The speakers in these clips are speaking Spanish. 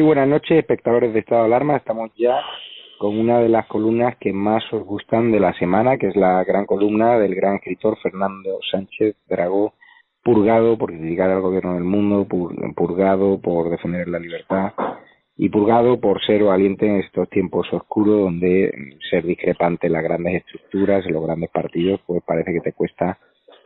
Buenas noches, espectadores de Estado de Alarma. Estamos ya con una de las columnas que más os gustan de la semana, que es la gran columna del gran escritor Fernando Sánchez Dragó, purgado por criticar al gobierno del mundo, purgado por defender la libertad y purgado por ser valiente en estos tiempos oscuros donde ser discrepante en las grandes estructuras, en los grandes partidos, pues parece que te cuesta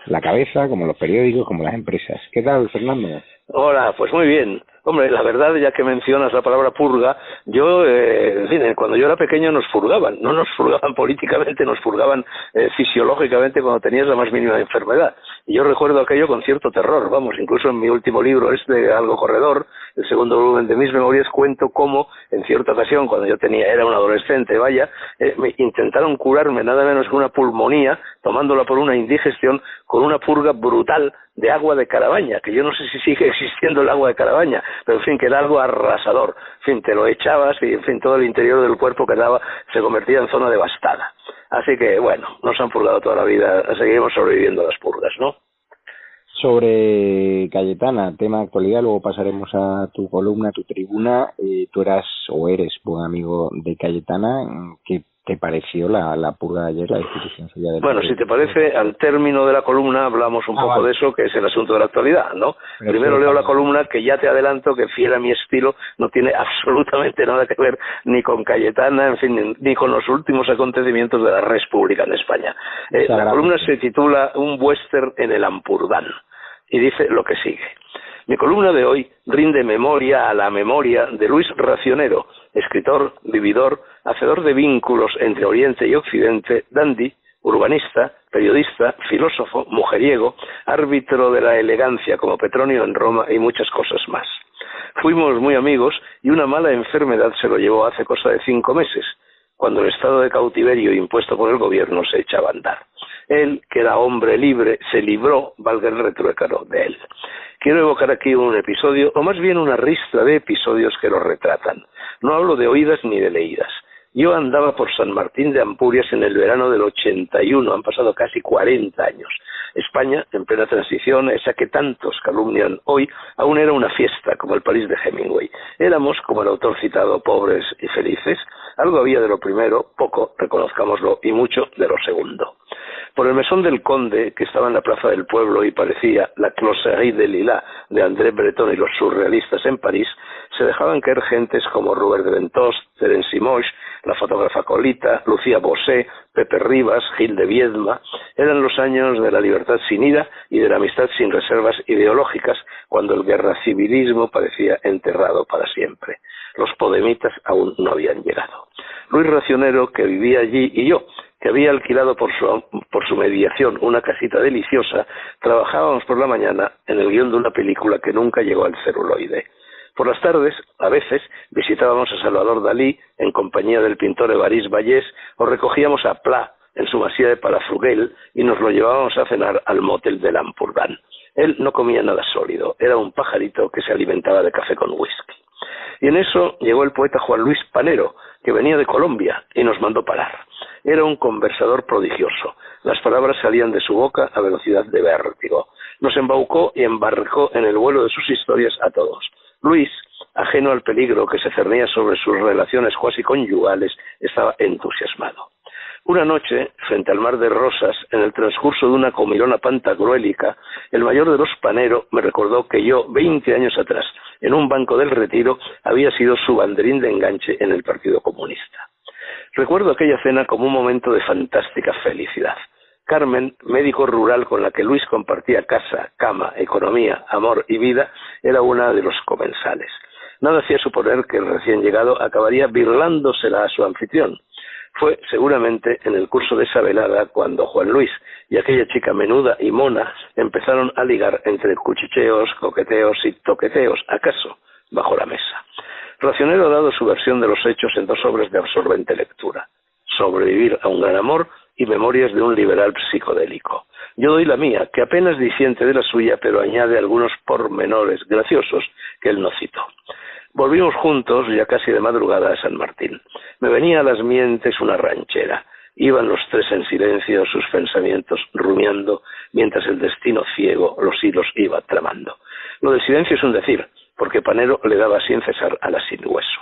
la cabeza, como los periódicos, como las empresas. ¿Qué tal, Fernando? Hola, pues muy bien. Hombre, la verdad, ya que mencionas la palabra purga, yo, eh, en fin, cuando yo era pequeño nos purgaban, no nos purgaban políticamente, nos purgaban eh, fisiológicamente cuando tenías la más mínima enfermedad. Y yo recuerdo aquello con cierto terror, vamos, incluso en mi último libro, este Algo Corredor, el segundo volumen de mis memorias, cuento cómo, en cierta ocasión, cuando yo tenía, era un adolescente, vaya, eh, me intentaron curarme nada menos que una pulmonía, tomándola por una indigestión, con una purga brutal de agua de Carabaña, que yo no sé si sigue existiendo el agua de Carabaña, pero en fin, que era algo arrasador. En fin, te lo echabas y en fin, todo el interior del cuerpo quedaba, se convertía en zona devastada. Así que, bueno, nos han purgado toda la vida, seguimos sobreviviendo a las purgas, ¿no? Sobre Cayetana, tema de actualidad, luego pasaremos a tu columna, tu tribuna. Eh, tú eras o eres buen amigo de Cayetana. ¿Qué te pareció la, la purga de ayer, la suya Bueno, si te parece, al término de la columna hablamos un ah, poco de eso, que es el asunto de la actualidad, ¿no? Primero leo la columna, que ya te adelanto que fiel a mi estilo no tiene absolutamente nada que ver ni con Cayetana, en fin, ni con los últimos acontecimientos de la República en España. Eh, la columna se titula Un western en el Ampurdán y dice lo que sigue. Mi columna de hoy rinde memoria a la memoria de Luis Racionero, escritor, vividor, hacedor de vínculos entre Oriente y Occidente, dandy, urbanista, periodista, filósofo, mujeriego, árbitro de la elegancia como Petronio en Roma y muchas cosas más. Fuimos muy amigos y una mala enfermedad se lo llevó hace cosa de cinco meses, cuando el estado de cautiverio impuesto por el gobierno se echaba a andar. Él, que era hombre libre, se libró, valga el retruécano, de él. Quiero evocar aquí un episodio, o más bien una ristra de episodios que lo retratan. No hablo de oídas ni de leídas. Yo andaba por San Martín de Ampurias en el verano del 81, han pasado casi 40 años. España, en plena transición, esa que tantos calumnian hoy, aún era una fiesta, como el París de Hemingway. Éramos, como el autor citado, pobres y felices. Algo había de lo primero, poco, reconozcámoslo, y mucho de lo segundo. Por el mesón del conde, que estaba en la plaza del pueblo y parecía la closerie de Lila de André Breton y los surrealistas en París, se dejaban caer gentes como Robert de Ventos, Terence Simoch, la fotógrafa Colita, Lucía Bosé, Pepe Rivas, Gil de Viedma. Eran los años de la libertad sin ira y de la amistad sin reservas ideológicas, cuando el guerra civilismo parecía enterrado para siempre. Los podemitas aún no habían llegado. Luis Racionero, que vivía allí, y yo, que había alquilado por su, por su mediación una casita deliciosa, trabajábamos por la mañana en el guion de una película que nunca llegó al celuloide. Por las tardes, a veces, visitábamos a Salvador Dalí en compañía del pintor Evariste Vallés o recogíamos a Pla en su masía de Palafrugel y nos lo llevábamos a cenar al motel de Lampurdan. Él no comía nada sólido, era un pajarito que se alimentaba de café con whisky. Y en eso llegó el poeta Juan Luis Panero, que venía de Colombia y nos mandó parar. Era un conversador prodigioso. Las palabras salían de su boca a velocidad de vértigo. Nos embaucó y embarcó en el vuelo de sus historias a todos. Luis, ajeno al peligro que se cernía sobre sus relaciones cuasi conyugales, estaba entusiasmado. Una noche, frente al mar de rosas, en el transcurso de una comilona pantagruélica, el mayor de los Panero me recordó que yo, veinte años atrás, en un banco del retiro, había sido su banderín de enganche en el Partido Comunista. Recuerdo aquella cena como un momento de fantástica felicidad. Carmen, médico rural con la que Luis compartía casa, cama, economía, amor y vida, era una de los comensales. Nada hacía suponer que el recién llegado acabaría birlándosela a su anfitrión. Fue seguramente en el curso de esa velada cuando Juan Luis y aquella chica menuda y mona empezaron a ligar entre cuchicheos, coqueteos y toqueteos, acaso, bajo la mesa. Racionero ha dado su versión de los hechos en dos obras de absorbente lectura, Sobrevivir a un gran amor y Memorias de un liberal psicodélico. Yo doy la mía, que apenas disiente de la suya, pero añade algunos pormenores graciosos que él no citó. Volvimos juntos, ya casi de madrugada, a San Martín. Me venía a las mientes una ranchera. Iban los tres en silencio, sus pensamientos rumiando, mientras el destino ciego los hilos iba tramando. Lo del silencio es un decir, porque Panero le daba sin cesar a la sin hueso.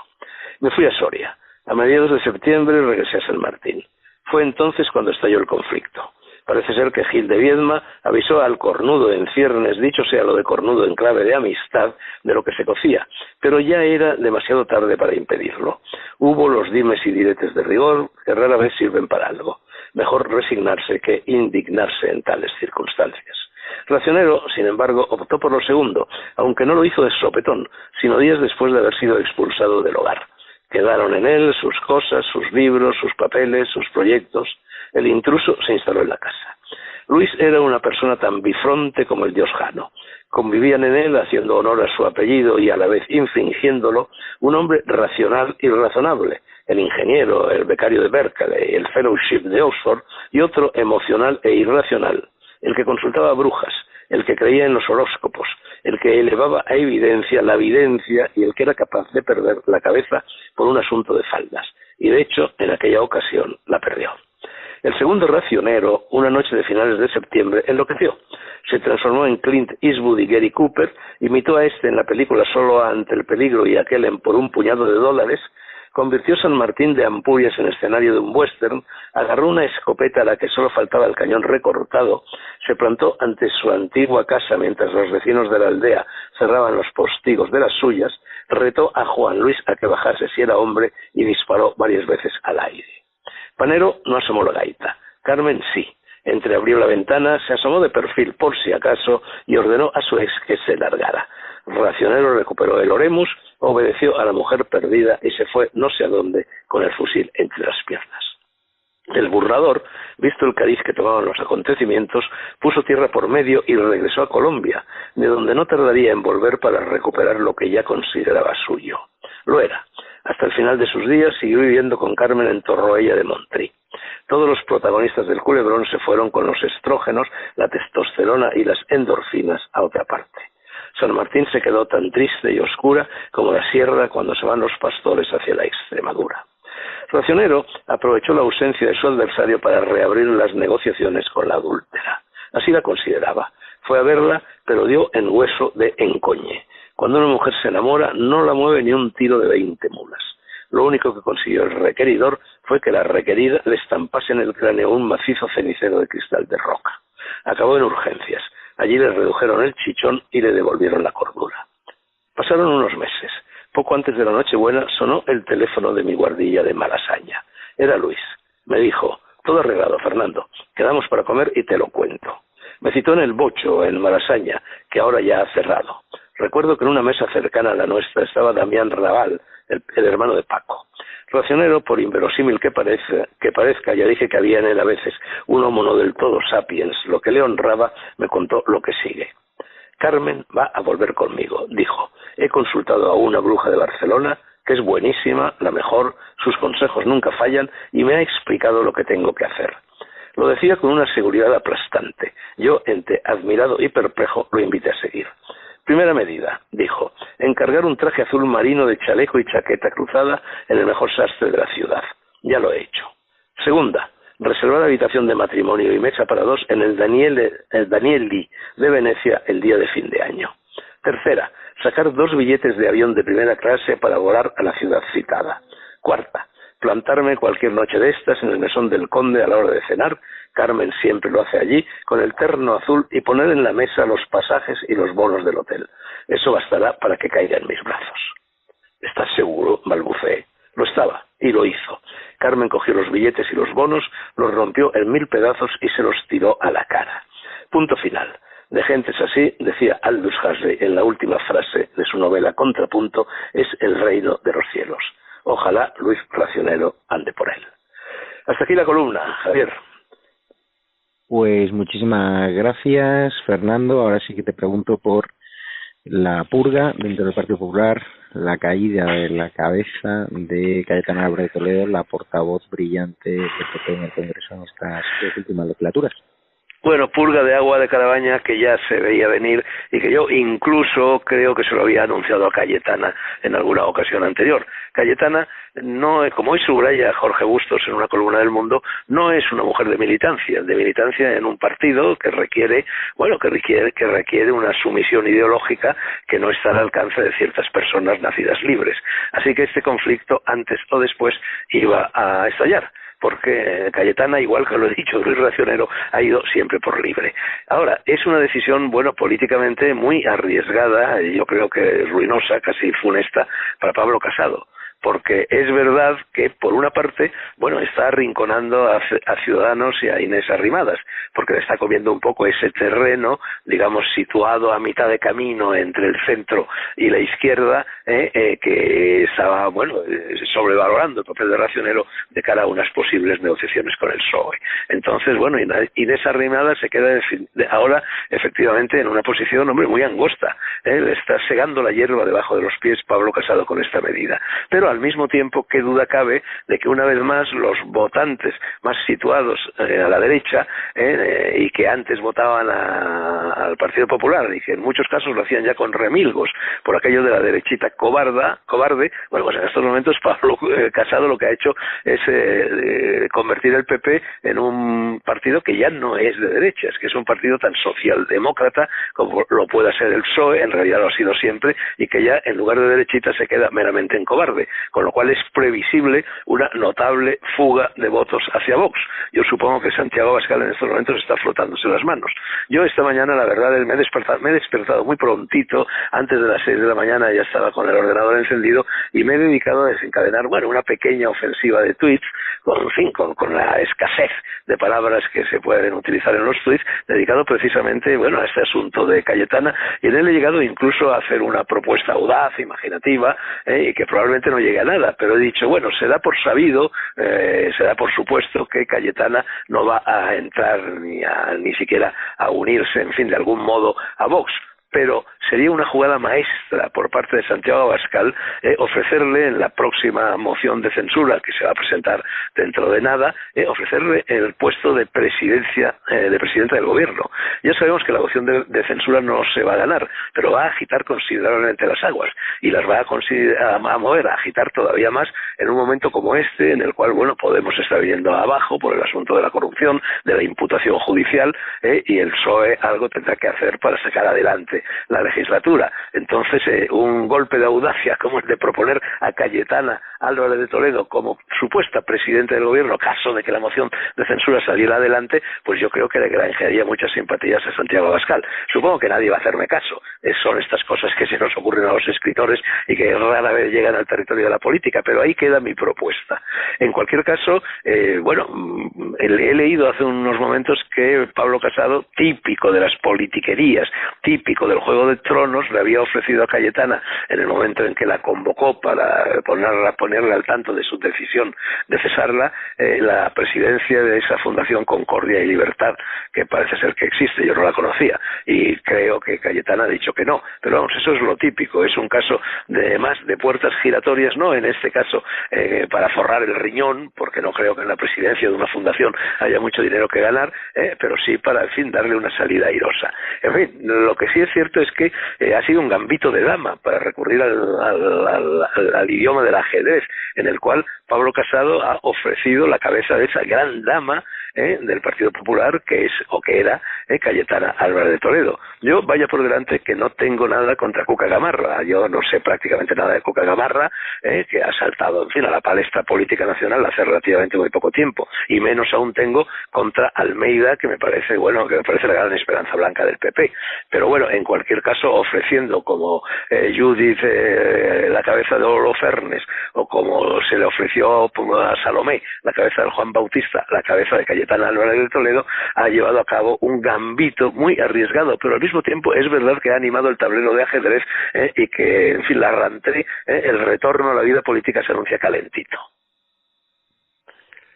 Me fui a Soria. A mediados de septiembre regresé a San Martín. Fue entonces cuando estalló el conflicto. Parece ser que Gil de Viedma avisó al cornudo en ciernes, dicho sea lo de cornudo en clave de amistad, de lo que se cocía, pero ya era demasiado tarde para impedirlo. Hubo los dimes y diretes de rigor que rara vez sirven para algo. Mejor resignarse que indignarse en tales circunstancias. Racionero, sin embargo, optó por lo segundo, aunque no lo hizo de sopetón, sino días después de haber sido expulsado del hogar. Quedaron en él sus cosas, sus libros, sus papeles, sus proyectos. El intruso se instaló en la casa. Luis era una persona tan bifronte como el dios Jano. Convivían en él, haciendo honor a su apellido y a la vez infringiéndolo, un hombre racional y razonable, el ingeniero, el becario de Berkeley, el fellowship de Oxford, y otro emocional e irracional, el que consultaba brujas, el que creía en los horóscopos, el que elevaba a evidencia la evidencia y el que era capaz de perder la cabeza por un asunto de faldas. Y de hecho, en aquella ocasión la perdió. El segundo racionero, una noche de finales de septiembre, enloqueció. Se transformó en Clint Eastwood y Gary Cooper, imitó a este en la película Solo ante el peligro y aquel en Por un puñado de dólares, convirtió San Martín de Ampurias en escenario de un western, agarró una escopeta a la que solo faltaba el cañón recortado, se plantó ante su antigua casa mientras los vecinos de la aldea cerraban los postigos de las suyas, retó a Juan Luis a que bajase si era hombre y disparó varias veces al aire. Panero no asomó la gaita, Carmen sí. Entreabrió la ventana, se asomó de perfil por si acaso y ordenó a su ex que se largara. Racionero recuperó el Oremus, obedeció a la mujer perdida y se fue no sé a dónde con el fusil entre las piernas. El burlador, visto el cariz que tomaban los acontecimientos, puso tierra por medio y regresó a Colombia, de donde no tardaría en volver para recuperar lo que ya consideraba suyo. Lo era. Hasta el final de sus días siguió viviendo con Carmen en Torroella de Montrí. Todos los protagonistas del culebrón se fueron con los estrógenos, la testosterona y las endorfinas a otra parte. San Martín se quedó tan triste y oscura como la sierra cuando se van los pastores hacia la Extremadura. Racionero aprovechó la ausencia de su adversario para reabrir las negociaciones con la adúltera. Así la consideraba. Fue a verla, pero dio en hueso de encoñe. Cuando una mujer se enamora, no la mueve ni un tiro de veinte mulas. Lo único que consiguió el requeridor fue que la requerida le estampase en el cráneo un macizo cenicero de cristal de roca. Acabó en urgencias. Allí le redujeron el chichón y le devolvieron la cordura. Pasaron unos meses. Poco antes de la Nochebuena sonó el teléfono de mi guardilla de Malasaña. Era Luis. Me dijo, todo arreglado, Fernando. Quedamos para comer y te lo cuento. Me citó en el Bocho, en Malasaña, que ahora ya ha cerrado. Recuerdo que en una mesa cercana a la nuestra estaba Damián Raval, el, hermano de Paco. Racionero, por inverosímil que parezca, que parezca, ya dije que había en él a veces un homo del todo sapiens. Lo que le honraba me contó lo que sigue. Carmen va a volver conmigo, dijo. He consultado a una bruja de Barcelona, que es buenísima, la mejor, sus consejos nunca fallan, y me ha explicado lo que tengo que hacer. Lo decía con una seguridad aplastante. Yo, entre admirado y perplejo, lo invité a seguir. Primera medida, dijo, encargar un traje azul marino de chaleco y chaqueta cruzada en el mejor sastre de la ciudad. Ya lo he hecho. Segunda, reservar habitación de matrimonio y mesa para dos en el Daniel, el Danieli de Venecia el día de fin de año. Tercera, sacar dos billetes de avión de primera clase para volar a la ciudad citada. Cuarta, plantarme cualquier noche de estas en el mesón del conde a la hora de cenar, Carmen siempre lo hace allí, con el terno azul y poner en la mesa los pasajes y los bonos del hotel. Eso bastará para que caiga en mis brazos. ¿Estás seguro? balbuceé. Lo estaba, y lo hizo. Carmen cogió los billetes y los bonos, los rompió en mil pedazos y se los tiró a la cara. Punto final. De gentes así, decía Aldous Huxley en la última frase de su novela Contrapunto, es el reino de los cielos. Ojalá Luis Racionero ande por él. Hasta aquí la columna, Javier. Pues muchísimas gracias, Fernando. Ahora sí que te pregunto por la purga dentro del Partido Popular, la caída de la cabeza de Cayetana Álvarez de Toledo, la portavoz brillante del PP en el Congreso en estas dos últimas legislaturas bueno, purga de agua de Carabaña que ya se veía venir y que yo incluso creo que se lo había anunciado a Cayetana en alguna ocasión anterior. Cayetana no, como hoy subraya Jorge Bustos en una columna del Mundo, no es una mujer de militancia, de militancia en un partido que requiere, bueno, que requiere, que requiere una sumisión ideológica que no está al alcance de ciertas personas nacidas libres. Así que este conflicto, antes o después, iba a estallar porque Cayetana, igual que lo he dicho, Luis Racionero ha ido siempre por libre. Ahora, es una decisión, bueno, políticamente muy arriesgada, y yo creo que ruinosa, casi funesta, para Pablo Casado porque es verdad que por una parte, bueno, está arrinconando a, Ciudadanos y a Inés Arrimadas, porque le está comiendo un poco ese terreno, digamos, situado a mitad de camino entre el centro y la izquierda, eh, eh, que estaba, bueno, eh, sobrevalorando el papel de Racionero de cara a unas posibles negociaciones con el PSOE. Entonces, bueno, Inés Arrimadas se queda ahora efectivamente en una posición, hombre, muy angosta. Le está segando la hierba debajo de los pies Pablo Casado con esta medida. Pero al mismo tiempo, qué duda cabe de que una vez más los votantes más situados eh, a la derecha eh, y que antes votaban al Partido Popular y que en muchos casos lo hacían ya con remilgos por aquello de la derechita cobarda, cobarde, bueno, pues en estos momentos Pablo eh, Casado lo que ha hecho es convertir el PP en un partido que ya no es de derechas, que es un partido tan socialdemócrata como lo pueda ser el PSOE, en realidad lo ha sido siempre, y que ya en lugar de derechita se queda meramente en cobarde. con lo cual es previsible una notable fuga de votos hacia Vox. Yo supongo que Santiago Abascal en estos momentos está frotándose las manos. Yo esta mañana, la verdad, me he despertado, me he despertado muy prontito, antes de las seis de la mañana ya estaba con el ordenador encendido y me he dedicado a desencadenar, bueno, una pequeña ofensiva de tweets, con, fin, con, con la escasez de palabras que se pueden utilizar en los tweets, dedicado precisamente, bueno, a este asunto de Cayetana, y en él he llegado incluso a hacer una propuesta audaz, imaginativa, eh, y que probablemente no llegue a nada, pero he dicho, bueno, se da por sabido, eh, se da por supuesto que Cayetana no va a entrar ni, a, ni siquiera a unirse, en fin, de algún modo a Vox pero sería una jugada maestra por parte de Santiago Abascal eh, ofrecerle en la próxima moción de censura que se va a presentar dentro de nada, eh, ofrecerle el puesto de presidencia eh, de presidente del gobierno. Ya sabemos que la moción de, censura no se va a ganar, pero va a agitar considerablemente las aguas y las va a, a, mover, a agitar todavía más en un momento como este, en el cual bueno podemos estar viendo abajo por el asunto de la corrupción, de la imputación judicial y el PSOE algo tendrá que hacer para sacar adelante la legislatura. Entonces, eh, un golpe de audacia como el de proponer a Cayetana Álvarez de Toledo como supuesta presidenta del gobierno, caso de que la moción de censura saliera adelante, pues yo creo que le granjearía muchas simpatías a Santiago Abascal. Supongo que nadie va a hacerme caso. son estas cosas que se nos ocurren a los escritores y que rara vez llegan al territorio de la política, pero ahí queda mi propuesta. En cualquier caso, eh, bueno, mm, he leído hace unos momentos que Pablo Casado, típico de las politiquerías, típico del Juego de Tronos, le había ofrecido a Cayetana en el momento en que la convocó para ponerla, ponerle al tanto de su decisión de cesarla, eh, la presidencia de esa Fundación Concordia y Libertad, que parece ser que existe, yo no la conocía, y creo que Cayetana ha dicho que no, pero vamos, eso es lo típico, es un caso de más de puertas giratorias, no en este caso eh, para forrar el riñón, porque no creo que en la presidencia de una fundación haya mucho dinero que ganar, eh, pero sí para, en fin, darle una salida airosa. En fin, lo que sí es cierto es que eh, ha sido un gambito de dama para recurrir al, idioma del ajedrez, en el cual Pablo Casado ha ofrecido la cabeza de esa gran dama ¿eh? del Partido Popular, que es o que era ¿eh? Cayetana Álvarez de Toledo. Yo vaya por delante que no tengo nada contra Cuca Gamarra, yo no sé prácticamente nada de Cuca Gamarra, ¿eh? que ha saltado, en fin, a la palestra política nacional hace relativamente muy poco tiempo, y menos aún tengo contra Almeida, que me parece, bueno, que me parece la gran esperanza blanca del PP. Pero bueno, en cualquier caso, ofreciendo como eh, Judith la cabeza de Fernes o como se le ofreció a Salomé la cabeza de Juan Bautista, la cabeza de Cayetana Álvarez de Toledo ha llevado a cabo un gambito muy arriesgado, pero al mismo tiempo es verdad que ha animado el tablero de ajedrez eh, y que, en fin, la rentrée, eh, el retorno a la vida política se anuncia calentito.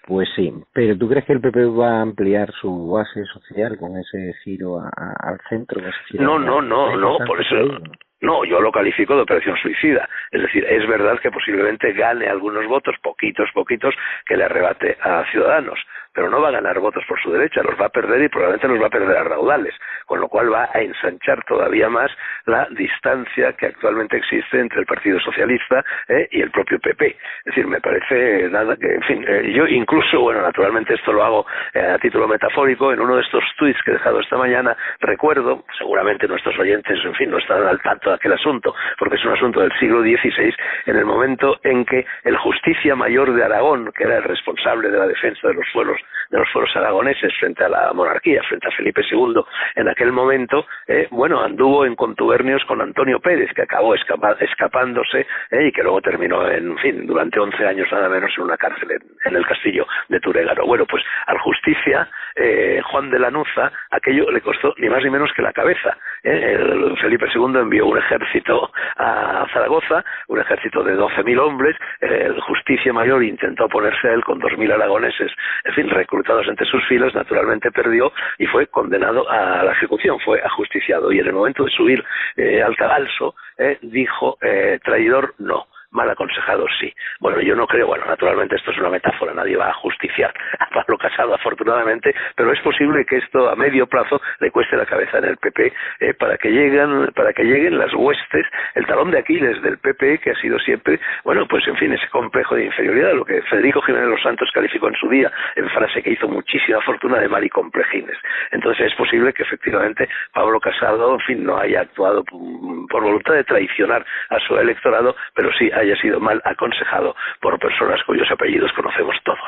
Pues sí, pero ¿tú crees que el PP va a ampliar su base social con ese giro al centro? no, no, no, no, por eso... No, yo lo califico de operación suicida. Es decir, es verdad que posiblemente gane algunos votos, poquitos, poquitos, que le arrebate a Ciudadanos pero no va a ganar votos por su derecha, los va a perder y probablemente los va a perder a raudales, con lo cual va a ensanchar todavía más la distancia que actualmente existe entre el Partido Socialista eh, y el propio PP. Es decir, me parece nada que, en fin, eh, yo incluso, bueno, naturalmente esto lo hago eh, a título metafórico, en uno de estos tweets que he dejado esta mañana, recuerdo, seguramente nuestros oyentes, en fin, no están al tanto de aquel asunto, porque es un asunto del siglo XVI, en el momento en que el Justicia Mayor de Aragón, que era el responsable de la defensa de los pueblos de los foros aragoneses frente a la monarquía, frente a Felipe II en aquel momento, eh, bueno, anduvo en contubernios con Antonio Pérez, que acabó escapándose eh, y que luego terminó, en fin, durante 11 años nada menos en una cárcel en, el castillo de Turegaro. Bueno, pues al justicia, eh, Juan de Lanuza, aquello le costó ni más ni menos que la cabeza. El Felipe II envió un ejército a Zaragoza, un ejército de 12.000 hombres, el justicia mayor intentó ponerse a él con 2.000 aragoneses, en fin, reclutados entre sus filas, naturalmente perdió y fue condenado a la ejecución, fue ajusticiado. Y en el momento de subir eh, al cabalso, eh, dijo, eh, traidor, no mal aconsejado sí. Bueno, yo no creo, bueno, naturalmente esto es una metáfora, nadie va a justiciar a Pablo Casado, afortunadamente, pero es posible que esto a medio plazo le cueste la cabeza en el PP eh, para que lleguen, para que lleguen las huestes, el talón de Aquiles del PP que ha sido siempre, bueno, pues en fin, ese complejo de inferioridad, lo que Federico Jiménez Los Santos calificó en su día en frase que hizo muchísima fortuna de maricomplejines. Entonces es posible que efectivamente Pablo Casado, en fin, no haya actuado por voluntad de traicionar a su electorado, pero sí haya sido mal aconsejado por personas cuyos apellidos conocemos todos.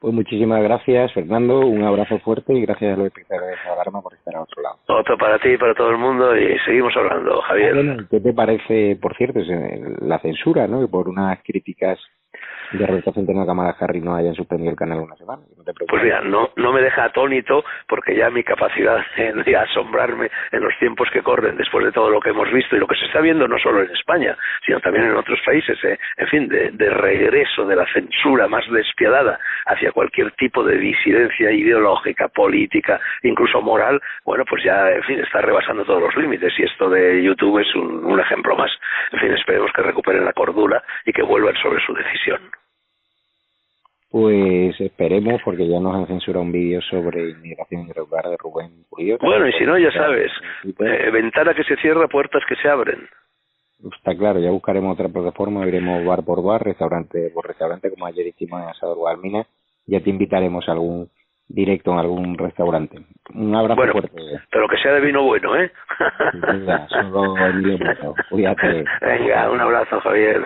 Pues muchísimas gracias, Fernando. Un abrazo fuerte y gracias a los espectadores de Alarma por estar a otro lado. Otro para ti y para todo el mundo y seguimos hablando, Javier. ¿Qué te parece, por cierto, la censura, ¿no? Por unas críticas de rechazo interno a Kamala Harris no hayan suspendido el canal una semana. pues mira, no, no me deja atónito porque ya mi capacidad de asombrarme en los tiempos que corren después de todo lo que hemos visto y lo que se está viendo no solo en España, sino también en otros países, eh, en fin, de, de regreso de la censura más despiadada hacia cualquier tipo de disidencia ideológica, política, incluso moral, bueno, pues ya, en fin, está rebasando todos los límites y esto de YouTube es un ejemplo más. En fin, esperemos que recuperen la cordura y que vuelvan sobre su decisión. Pues esperemos, porque ya nos han censurado un vídeo sobre inmigración irregular de Rubén Pulido. Bueno, y si no, ya sabes, eh, ventana que se cierra, puertas que se abren. Está claro, ya buscaremos otra plataforma, iremos bar por bar, restaurante por restaurante, como ayer hicimos en Asador Guadalmina. Ya te invitaremos a algún directo en algún restaurante. Un abrazo bueno, fuerte. Pero que sea de vino bueno, ¿eh? Venga, solo el Cuídate. Venga, un abrazo, Javier.